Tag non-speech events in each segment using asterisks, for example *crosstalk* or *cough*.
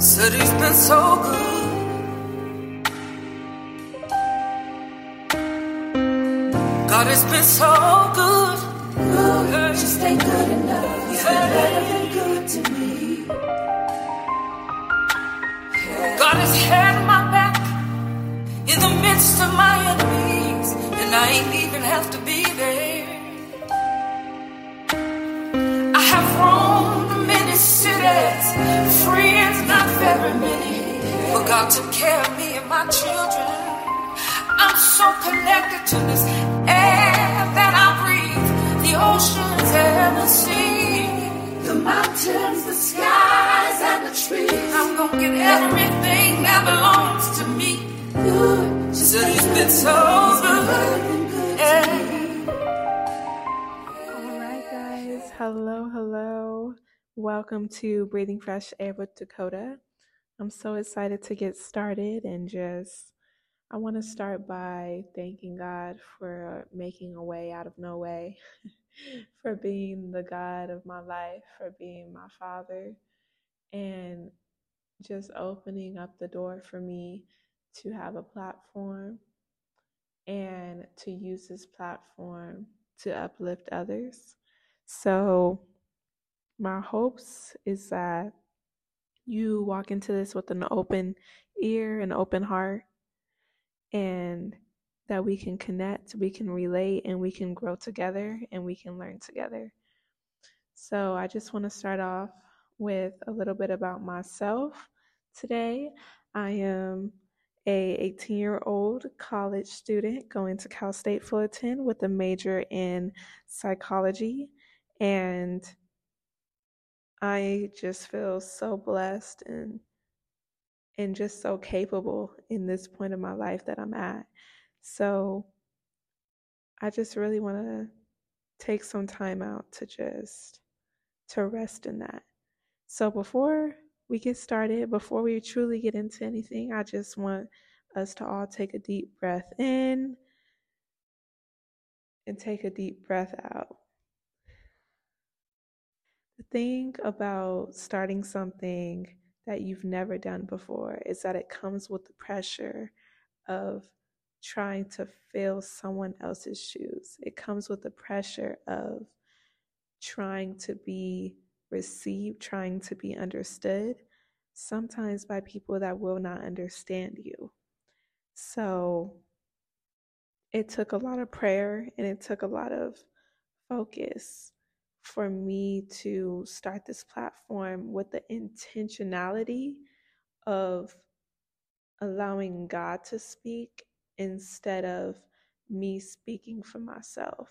Said he's been so good. God has been so good. Good, just ain't good enough. He's been better than good to me. God has had my back in the midst of my enemies, and I ain't even have to be there. Many cities, friends not very many, but God took care of me and my children. I'm so connected to this air that I breathe, the and the sea. The mountains, the skies, and the. Hello, hello. Welcome to Breathing Fresh Air with Dakota. I'm so excited to get started and just, I want to start by thanking God for making a way out of no way, *laughs* for being the God of my life, for being my Father, and just opening up the door for me to have a platform and to use this platform to uplift others. So, my hopes is that you walk into this with an open ear and open heart, and that we can connect, we can relate, and we can grow together and we can learn together. So, I just want to start off with a little bit about myself today. I am a 18 year old college student going to Cal State Fullerton with a major in psychology and I just feel so blessed and and just so capable in this point of my life that I'm at. So I just really want to take some time out to just to rest in that. So before we get started, before we truly get into anything, I just want us to all take a deep breath in and take a deep breath out. The thing about starting something that you've never done before is that it comes with the pressure of trying to fill someone else's shoes. It comes with the pressure of trying to be received, trying to be understood, sometimes by people that will not understand you. So it took a lot of prayer and it took a lot of focus for me to start this platform with the intentionality of allowing God to speak instead of me speaking for myself.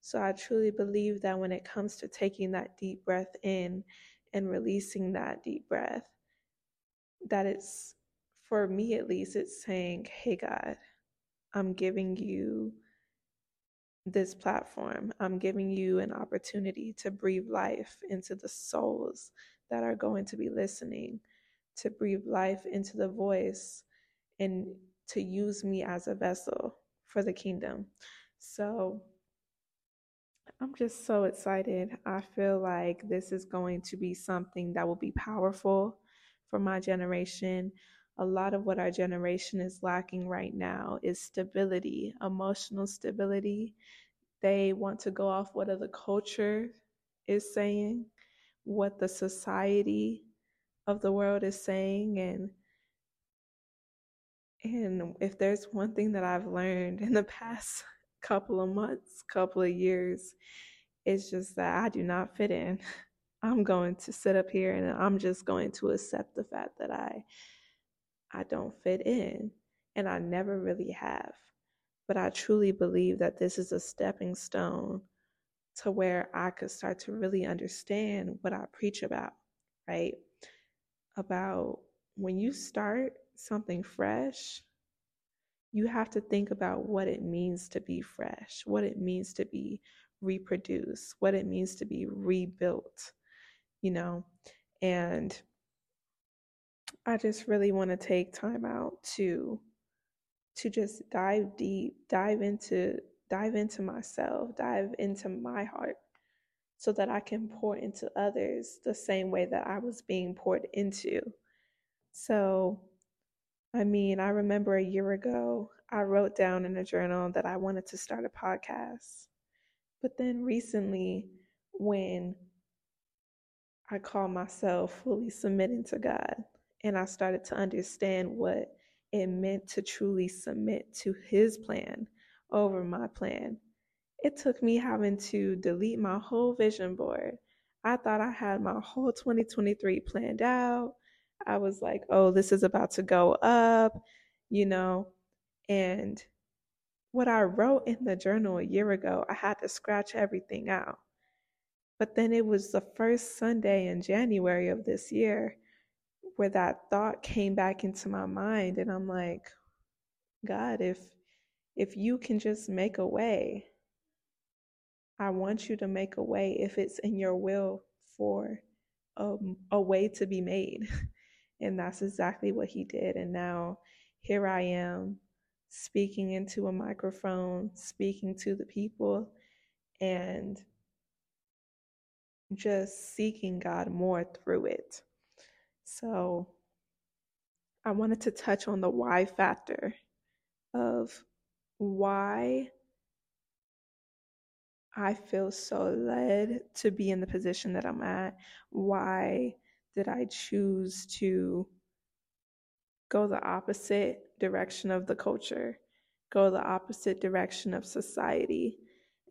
So I truly believe that when it comes to taking that deep breath in and releasing that deep breath, that it's, for me at least, it's saying, hey, God, I'm giving you this platform. I'm giving you an opportunity to breathe life into the souls that are going to be listening, to breathe life into the voice, and to use me as a vessel for the kingdom. So I'm just so excited. I feel like this is going to be something that will be powerful for my generation. A lot of what our generation is lacking right now is stability, emotional stability. They want to go off what the culture is saying, what the society of the world is saying, and and if there's one thing that I've learned in the *laughs* past couple of months, couple of years, it's just that I do not fit in. *laughs* I'm going to sit up here and I'm just going to accept the fact that I I don't fit in and I never really have. But I truly believe that this is a stepping stone to where I could start to really understand what I preach about, right? About when you start something fresh, you have to think about what it means to be fresh, what it means to be reproduced, what it means to be rebuilt, you know? And I just really want to take time out to to just dive deep, dive into dive into myself, dive into my heart so that I can pour into others the same way that I was being poured into. So, I mean, I remember a year ago, I wrote down in a journal that I wanted to start a podcast. But then recently, when I call myself fully submitting to God and I started to understand what it meant to truly submit to His plan over my plan, it took me having to delete my whole vision board. I thought I had my whole 2023 planned out. I was like, oh, this is about to go up, you know. And what I wrote in the journal a year ago, I had to scratch everything out. But then it was the first Sunday in January of this year where that thought came back into my mind and I'm like, God, if if you can just make a way, I want you to make a way if it's in your will for a, a way to be made. *laughs* And that's exactly what he did. And now here I am speaking into a microphone, speaking to the people, and just seeking God more through it. So I wanted to touch on the why factor of why I feel so led to be in the position that I'm at? Why did I choose to go the opposite direction of the culture, go the opposite direction of society,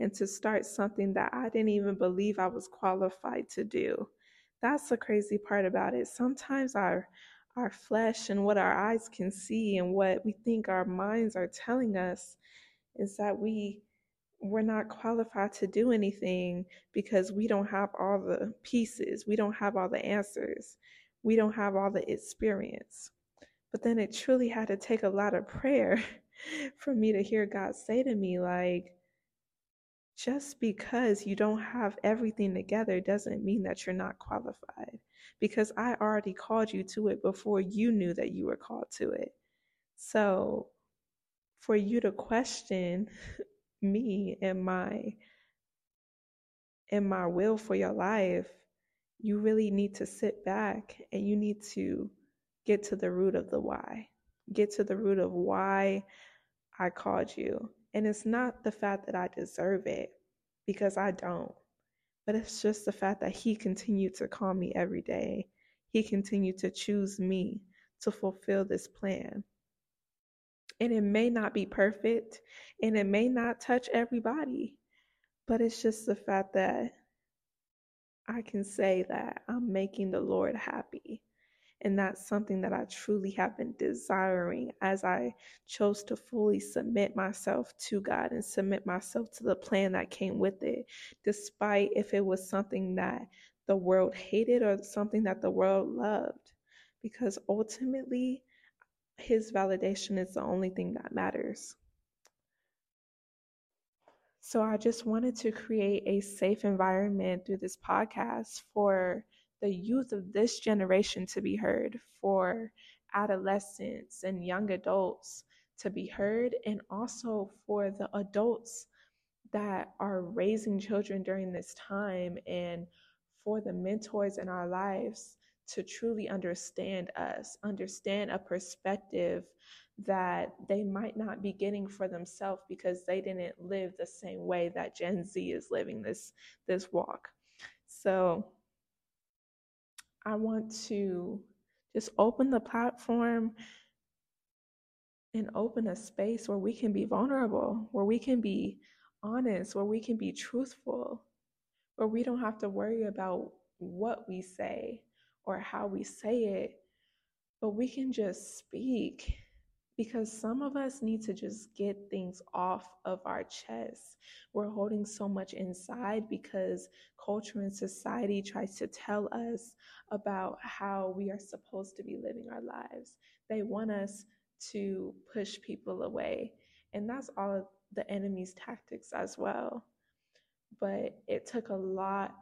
and to start something that I didn't even believe I was qualified to do? That's the crazy part about it. Sometimes our our flesh and what our eyes can see and what we think our minds are telling us is that we we're not qualified to do anything because we don't have all the pieces, we don't have all the answers, we don't have all the experience. But then it truly had to take a lot of prayer *laughs* for me to hear God say to me, like, just because you don't have everything together doesn't mean that you're not qualified. Because I already called you to it before you knew that you were called to it. So, for you to question *laughs* me and my and my will for your life, you really need to sit back and you need to get to the root of the why. Get to the root of why I called you. And it's not the fact that I deserve it, because I don't. But it's just the fact that He continued to call me every day. He continued to choose me to fulfill this plan. And it may not be perfect and it may not touch everybody, but it's just the fact that I can say that I'm making the Lord happy. And that's something that I truly have been desiring as I chose to fully submit myself to God and submit myself to the plan that came with it, despite if it was something that the world hated or something that the world loved. Because ultimately, his validation is the only thing that matters. So I just wanted to create a safe environment through this podcast for the youth of this generation to be heard, for adolescents and young adults to be heard, and also for the adults that are raising children during this time and for the mentors in our lives to truly understand us, understand a perspective that they might not be getting for themselves because they didn't live the same way that Gen Z is living this this walk. So I want to just open the platform and open a space where we can be vulnerable, where we can be honest, where we can be truthful, where we don't have to worry about what we say or how we say it, but we can just speak because some of us need to just get things off of our chest. We're holding so much inside because culture and society tries to tell us about how we are supposed to be living our lives. They want us to push people away, and that's all of the enemy's tactics as well. But it took a lot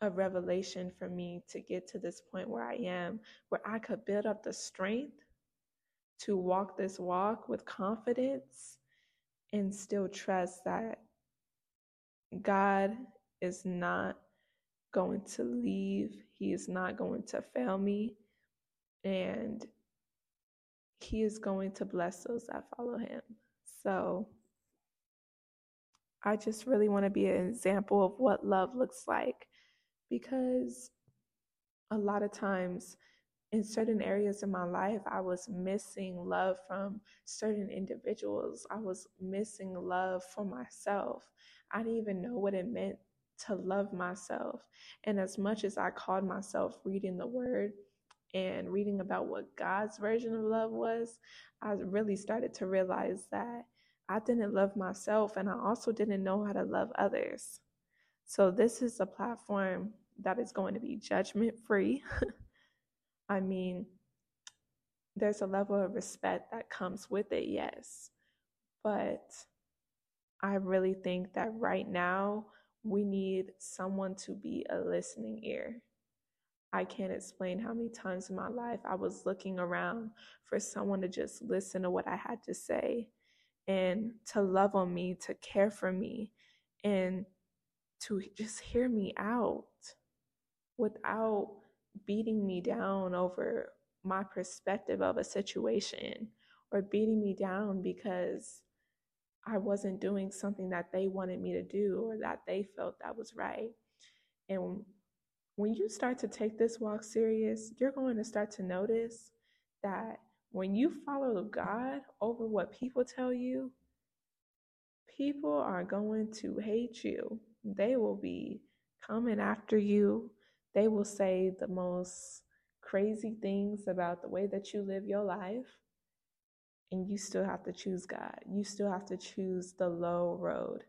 a revelation for me to get to this point where I am, where I could build up the strength to walk this walk with confidence and still trust that God is not going to leave, He is not going to fail me. and he is going to bless those that follow him. So I just really want to be an example of what love looks like because a lot of times in certain areas in my life, I was missing love from certain individuals. I was missing love for myself. I didn't even know what it meant to love myself. And as much as I called myself reading the word and reading about what God's version of love was, I really started to realize that I didn't love myself and I also didn't know how to love others. So, this is a platform that is going to be judgment free. *laughs* I mean, there's a level of respect that comes with it, yes. But I really think that right now we need someone to be a listening ear. I can't explain how many times in my life I was looking around for someone to just listen to what I had to say and to love on me, to care for me, and to just hear me out without beating me down over my perspective of a situation or beating me down because I wasn't doing something that they wanted me to do or that they felt that was right. And when you start to take this walk serious, you're going to start to notice that when you follow God over what people tell you, people are going to hate you. They will be coming after you. They will say the most crazy things about the way that you live your life. And you still have to choose God. You still have to choose the low road.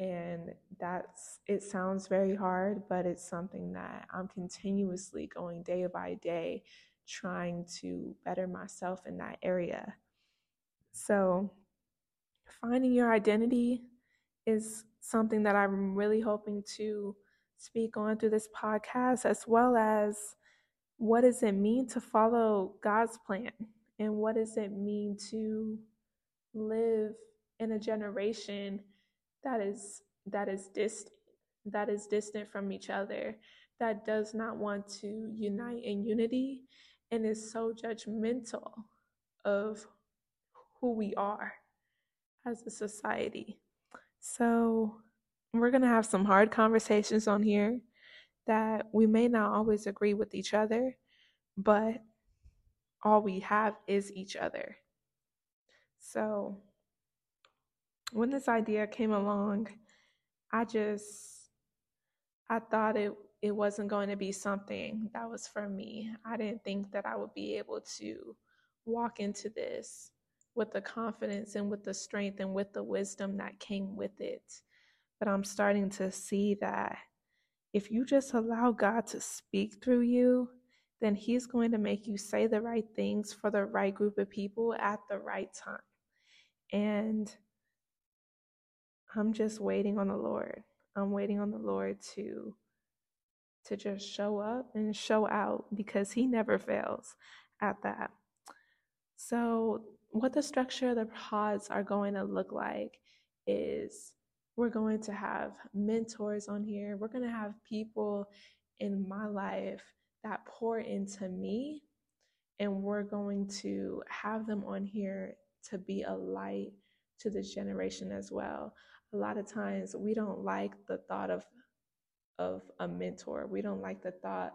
And that's, it sounds very hard, but it's something that I'm continuously going day by day trying to better myself in that area. So, finding your identity is something that I'm really hoping to speak on through this podcast, as well as what does it mean to follow God's plan and what does it mean to live in a generation that is that is distant that is distant from each other that does not want to unite in unity and is so judgmental of who we are as a society. So, we're going to have some hard conversations on here that we may not always agree with each other, but all we have is each other. So, when this idea came along, I just I thought it it wasn't going to be something that was for me. I didn't think that I would be able to walk into this with the confidence and with the strength and with the wisdom that came with it. But I'm starting to see that if you just allow God to speak through you, then He's going to make you say the right things for the right group of people at the right time. And I'm just waiting on the Lord. I'm waiting on the Lord to to just show up and show out because he never fails at that. So, what the structure of the pods are going to look like is we're going to have mentors on here. We're going to have people in my life that pour into me, and we're going to have them on here to be a light to this generation as well. A lot of times we don't like the thought of of a mentor. We don't like the thought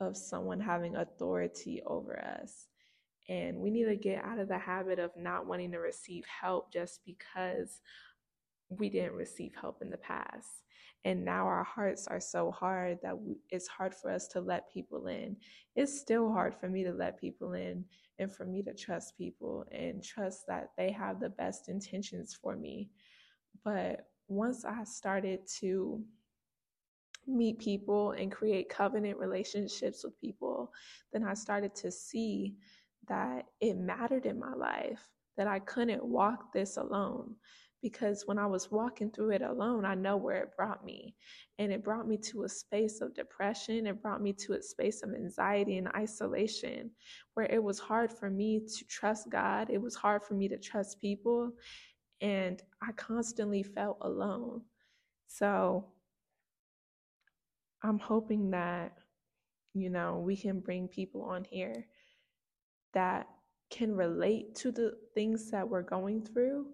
of someone having authority over us. And we need to get out of the habit of not wanting to receive help just because we didn't receive help in the past. And now our hearts are so hard that we, it's hard for us to let people in. It's still hard for me to let people in and for me to trust people and trust that they have the best intentions for me. But once I started to meet people and create covenant relationships with people, then I started to see that it mattered in my life, that I couldn't walk this alone. Because when I was walking through it alone, I know where it brought me. And it brought me to a space of depression. It brought me to a space of anxiety and isolation where it was hard for me to trust God. It was hard for me to trust people. And I constantly felt alone. So I'm hoping that, you know, we can bring people on here that can relate to the things that we're going through,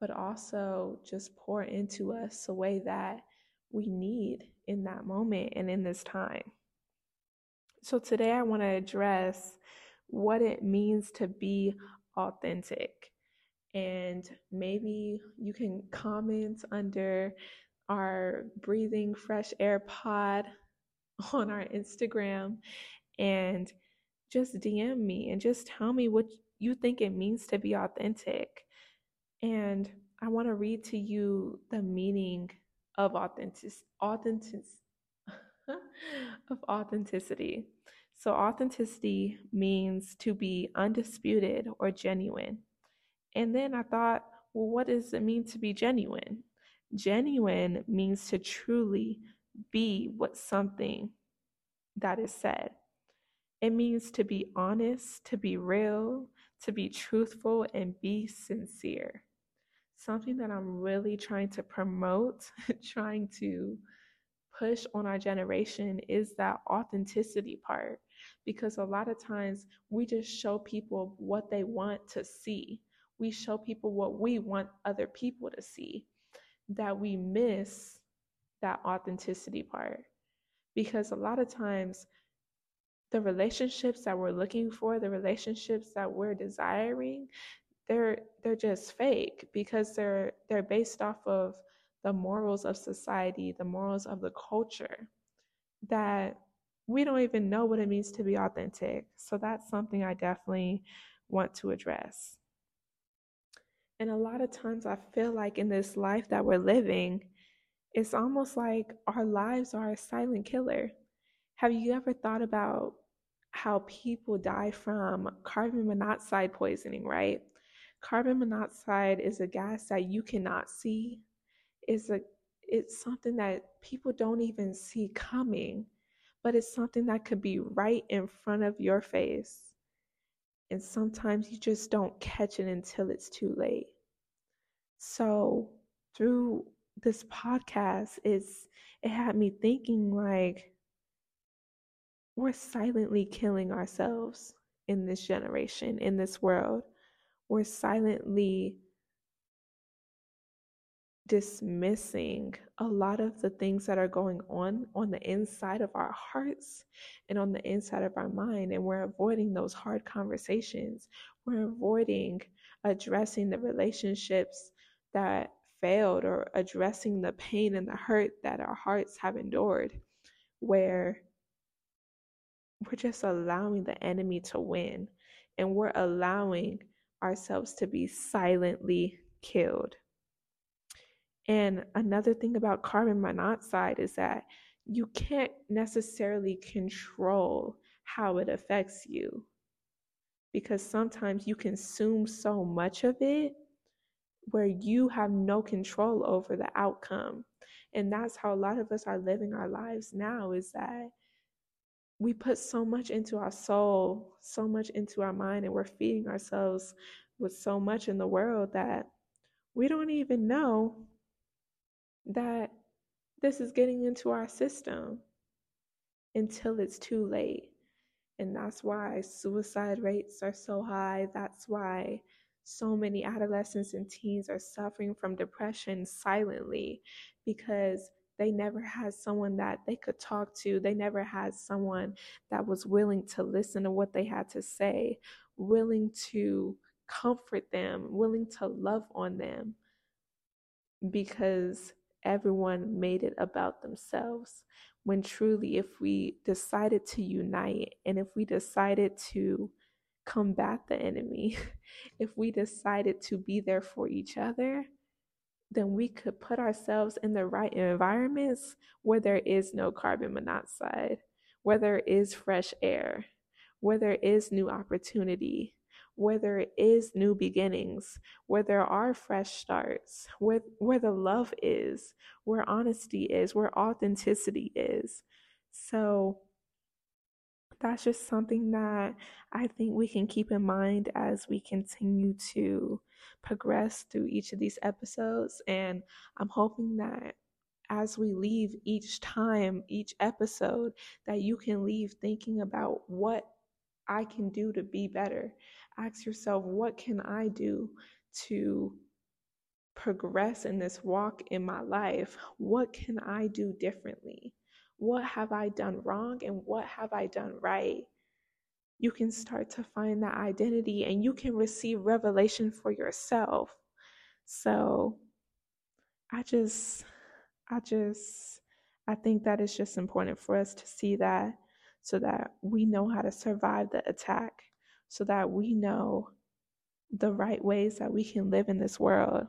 but also just pour into us the way that we need in that moment and in this time. So, today I want to address what it means to be authentic. And maybe you can comment under our Breathing Fresh Air pod *laughs* on our Instagram and just DM me and just tell me what you think it means to be authentic. And I want to read to you the meaning of authentic, authentic *laughs* of authenticity. So authenticity means to be undisputed or genuine. And then I thought, well, what does it mean to be genuine? Genuine means to truly be what something that is said. It means to be honest, to be real, to be truthful, and be sincere. Something that I'm really trying to promote, *laughs* trying to push on our generation is that authenticity part. Because a lot of times we just show people what they want to see, we show people what we want other people to see, that we miss that authenticity part. Because a lot of times the relationships that we're looking for, the relationships that we're desiring, they're they're just fake because they're they're based off of the morals of society, the morals of the culture that we don't even know what it means to be authentic. So that's something I definitely want to address. And a lot of times I feel like in this life that we're living, it's almost like our lives are a silent killer. Have you ever thought about how people die from carbon monoxide poisoning, right? Carbon monoxide is a gas that you cannot see. It's a it's something that people don't even see coming, but it's something that could be right in front of your face. And sometimes you just don't catch it until it's too late. So, through this podcast is it had me thinking like we're silently killing ourselves in this generation, in this world. We're silently dismissing a lot of the things that are going on on the inside of our hearts and on the inside of our mind and we're avoiding those hard conversations. We're avoiding addressing the relationships that failed or addressing the pain and the hurt that our hearts have endured, where we're just allowing the enemy to win and we're allowing ourselves to be silently killed. And another thing about carbon monoxide is that you can't necessarily control how it affects you because sometimes you consume so much of it where you have no control over the outcome. And that's how a lot of us are living our lives now is that we put so much into our soul, so much into our mind, and we're feeding ourselves with so much in the world that we don't even know that this is getting into our system until it's too late. And that's why suicide rates are so high. That's why so many adolescents and teens are suffering from depression silently because they never had someone that they could talk to. They never had someone that was willing to listen to what they had to say, willing to comfort them, willing to love on them because everyone made it about themselves. When truly, if we decided to unite and if we decided to combat the enemy, *laughs* if we decided to be there for each other, then we could put ourselves in the right environments where there is no carbon monoxide, where there is fresh air, where there is new opportunity, where there is new beginnings, where there are fresh starts, where, where the love is, where honesty is, where authenticity is. So, that's just something that I think we can keep in mind as we continue to progress through each of these episodes. And I'm hoping that as we leave each time, each episode, that you can leave thinking about what I can do to be better. Ask yourself, what can I do to progress in this walk in my life? What can I do differently? What have I done wrong and what have I done right? You can start to find that identity and you can receive revelation for yourself. So I just, I just, I think that it's just important for us to see that so that we know how to survive the attack, so that we know the right ways that we can live in this world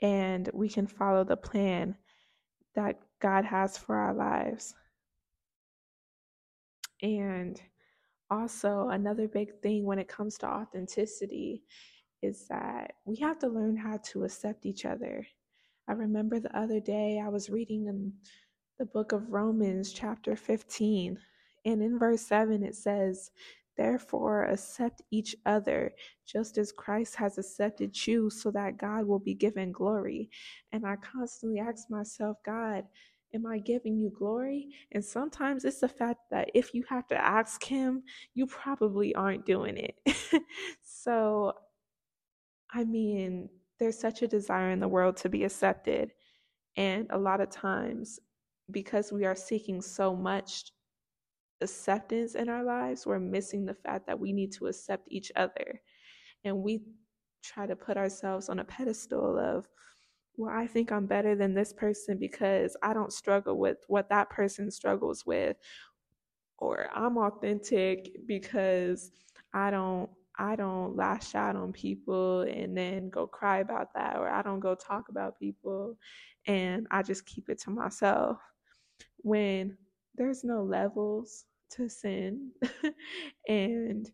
and we can follow the plan that God has for our lives. And also, another big thing when it comes to authenticity is that we have to learn how to accept each other. I remember the other day I was reading in the book of Romans, chapter 15, and in verse 7 it says, Therefore, accept each other just as Christ has accepted you, so that God will be given glory. And I constantly ask myself, God, am I giving you glory? And sometimes it's the fact that if you have to ask Him, you probably aren't doing it. *laughs* so, I mean, there's such a desire in the world to be accepted. And a lot of times, because we are seeking so much acceptance in our lives, we're missing the fact that we need to accept each other. And we try to put ourselves on a pedestal of, well, I think I'm better than this person because I don't struggle with what that person struggles with. Or I'm authentic because I don't I don't lash out on people and then go cry about that or I don't go talk about people and I just keep it to myself. When there's no levels to sin. *laughs* and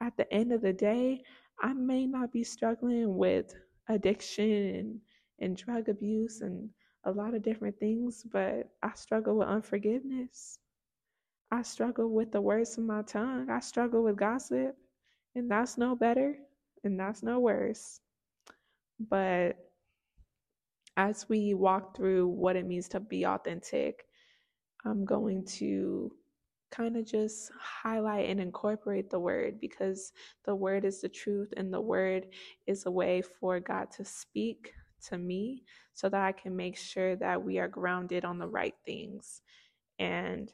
at the end of the day, I may not be struggling with addiction and, drug abuse and a lot of different things, but I struggle with unforgiveness. I struggle with the words of my tongue. I struggle with gossip, and that's no better and that's no worse. But as we walk through what it means to be authentic, I'm going to kind of just highlight and incorporate the word because the word is the truth and the word is a way for God to speak to me so that I can make sure that we are grounded on the right things and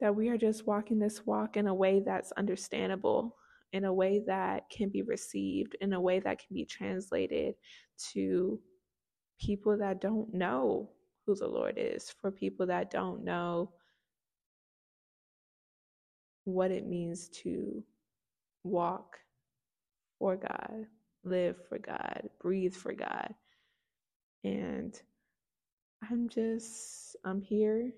that we are just walking this walk in a way that's understandable, in a way that can be received, in a way that can be translated to people that don't know who the Lord is, for people that don't know what it means to walk for God, live for God, breathe for God. And I'm just, I'm here.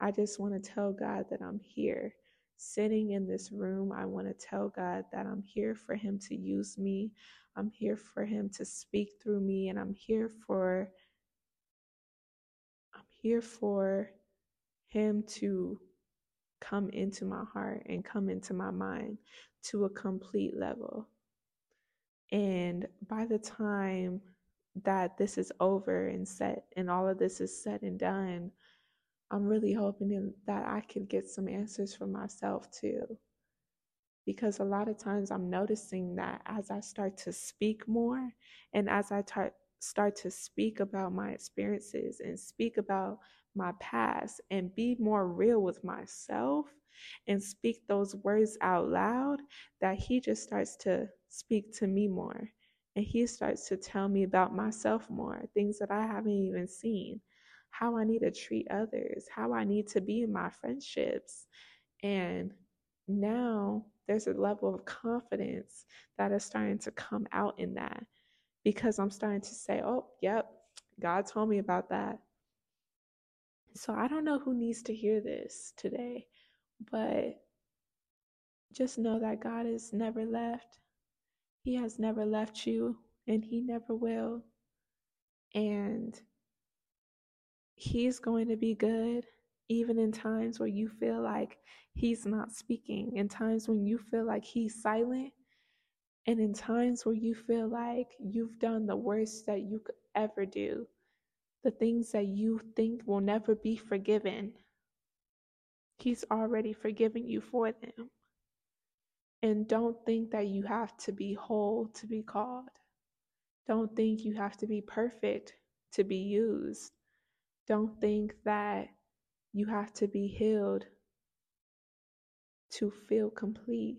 I just want to tell God that I'm here. Sitting in this room, I want to tell God that I'm here for Him to use me. I'm here for Him to speak through me, and I'm here for I'm here for Him to come into my heart and come into my mind to a complete level. And by the time that this is over and set and all of this is said and done, I'm really hoping that I can get some answers for myself too. Because a lot of times I'm noticing that as I start to speak more and as I tar- start to speak about my experiences and speak about my past and be more real with myself and speak those words out loud, that He just starts to speak to me more. And He starts to tell me about myself more, things that I haven't even seen, how I need to treat others, how I need to be in my friendships. And now there's a level of confidence that is starting to come out in that because I'm starting to say, oh, yep, God told me about that. So I don't know who needs to hear this today, but just know that God has never left. He has never left you, and He never will. And He's going to be good, even in times where you feel like He's not speaking, in times when you feel like He's silent, and in times where you feel like you've done the worst that you could ever do the things that you think will never be forgiven. He's already forgiven you for them. And don't think that you have to be whole to be called. Don't think you have to be perfect to be used. Don't think that you have to be healed to feel complete.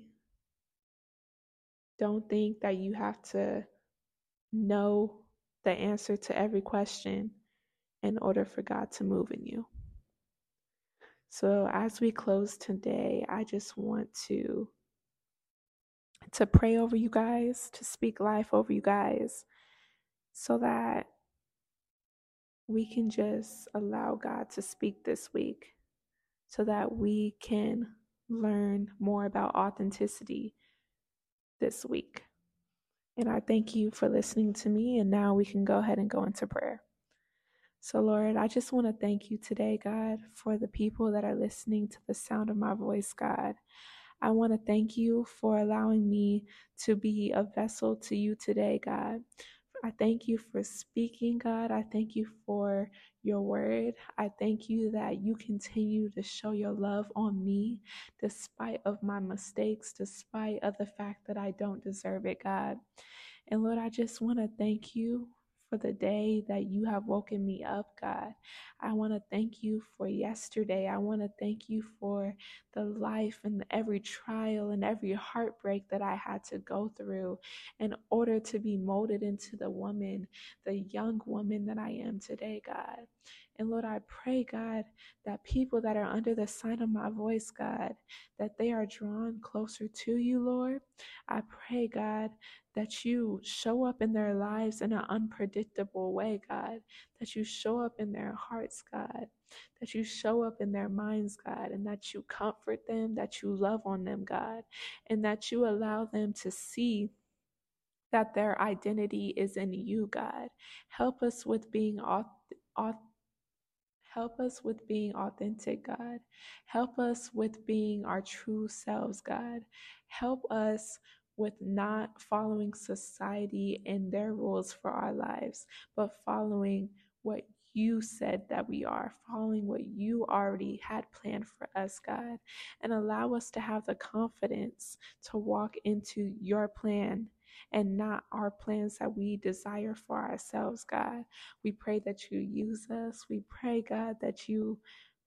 Don't think that you have to know the answer to every question in order for God to move in you. So as we close today, I just want to to pray over you guys, to speak life over you guys so that we can just allow God to speak this week so that we can learn more about authenticity this week. And I thank you for listening to me. And now we can go ahead and go into prayer. So, Lord, I just want to thank you today, God, for the people that are listening to the sound of my voice, God. I want to thank you for allowing me to be a vessel to you today, God. I thank you for speaking, God. I thank you for your word. I thank you that you continue to show your love on me despite of my mistakes, despite of the fact that I don't deserve it, God. And Lord, I just want to thank you for the day that you have woken me up, God. I want to thank you for yesterday. I want to thank you for the life and every trial and every heartbreak that I had to go through in order to be molded into the woman, the young woman that I am today, God. And Lord, I pray, God, that people that are under the sign of my voice, God, that they are drawn closer to you, Lord. I pray, God, that you show up in their lives in an unpredictable way, God, that you show up in their hearts, God, that you show up in their minds, God, and that you comfort them, that you love on them, God, and that you allow them to see that their identity is in you, God. Help us with being authentic Help us with being authentic, God. Help us with being our true selves, God. Help us with not following society and their rules for our lives, but following what you said that we are, following what you already had planned for us, God, and allow us to have the confidence to walk into your plan and not our plans that we desire for ourselves, God. We pray that you use us. We pray, God, that you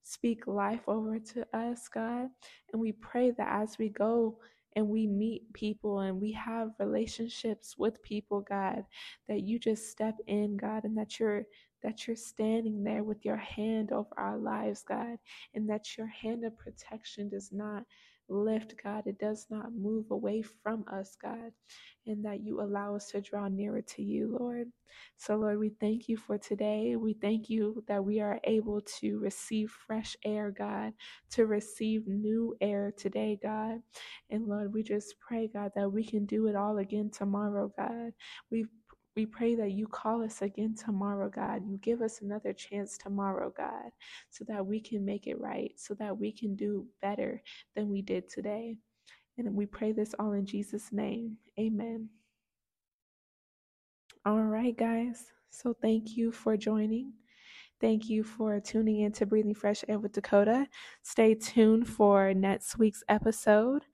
speak life over to us, God. And we pray that as we go and we meet people and we have relationships with people, God, that you just step in, God, and that you're that you're standing there with your hand over our lives, God, and that your hand of protection does not lift, God. It does not move away from us, God, and that you allow us to draw nearer to you, Lord. So, Lord, we thank you for today. We thank you that we are able to receive fresh air, God, to receive new air today, God. And Lord, we just pray, God, that we can do it all again tomorrow, God. We we pray that you call us again tomorrow, God. You give us another chance tomorrow, God, so that we can make it right, so that we can do better than we did today. And we pray this all in Jesus' name. Amen. All right, guys. So thank you for joining. Thank you for tuning in to Breathing Fresh Air with Dakota. Stay tuned for next week's episode.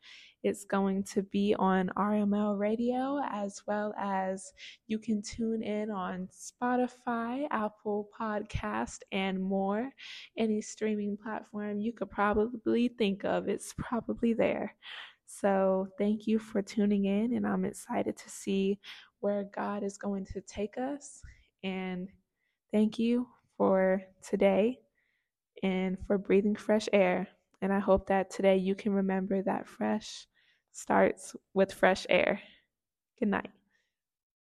It's going to be on RML Radio as well as you can tune in on Spotify, Apple Podcast, and more. Any streaming platform you could probably think of, it's probably there. So, thank you for tuning in, and I'm excited to see where God is going to take us. And thank you for today and for breathing fresh air. And I hope that today you can remember that fresh starts with fresh air. Good night.